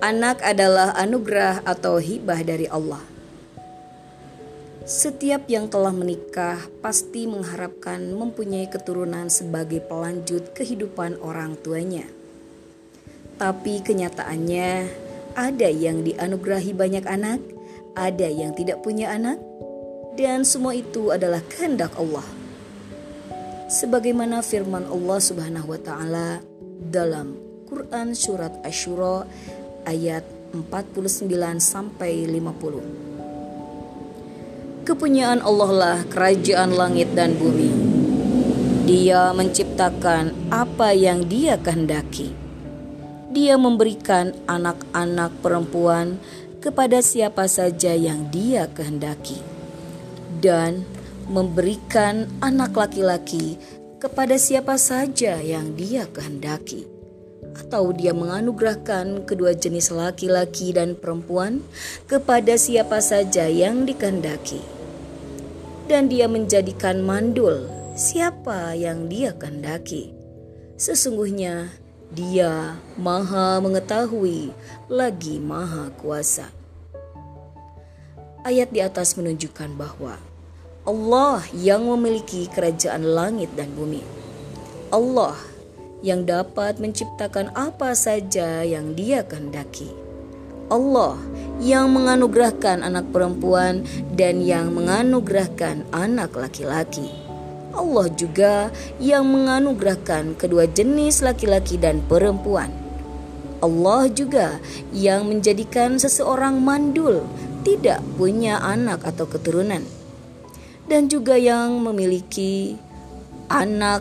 Anak adalah anugerah atau hibah dari Allah. Setiap yang telah menikah pasti mengharapkan mempunyai keturunan sebagai pelanjut kehidupan orang tuanya. Tapi kenyataannya, ada yang dianugerahi banyak anak, ada yang tidak punya anak, dan semua itu adalah kehendak Allah. Sebagaimana firman Allah Subhanahu wa taala dalam Quran surat Asyura ayat 49 sampai 50. Kepunyaan Allah lah kerajaan langit dan bumi. Dia menciptakan apa yang Dia kehendaki. Dia memberikan anak-anak perempuan kepada siapa saja yang Dia kehendaki, dan memberikan anak laki-laki kepada siapa saja yang Dia kehendaki atau dia menganugerahkan kedua jenis laki-laki dan perempuan kepada siapa saja yang dikehendaki. Dan dia menjadikan mandul siapa yang dia kehendaki. Sesungguhnya dia maha mengetahui lagi maha kuasa. Ayat di atas menunjukkan bahwa Allah yang memiliki kerajaan langit dan bumi. Allah yang dapat menciptakan apa saja yang Dia kehendaki. Allah yang menganugerahkan anak perempuan dan yang menganugerahkan anak laki-laki. Allah juga yang menganugerahkan kedua jenis laki-laki dan perempuan. Allah juga yang menjadikan seseorang mandul, tidak punya anak atau keturunan, dan juga yang memiliki anak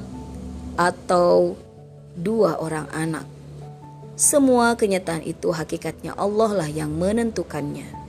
atau dua orang anak. Semua kenyataan itu hakikatnya Allah lah yang menentukannya.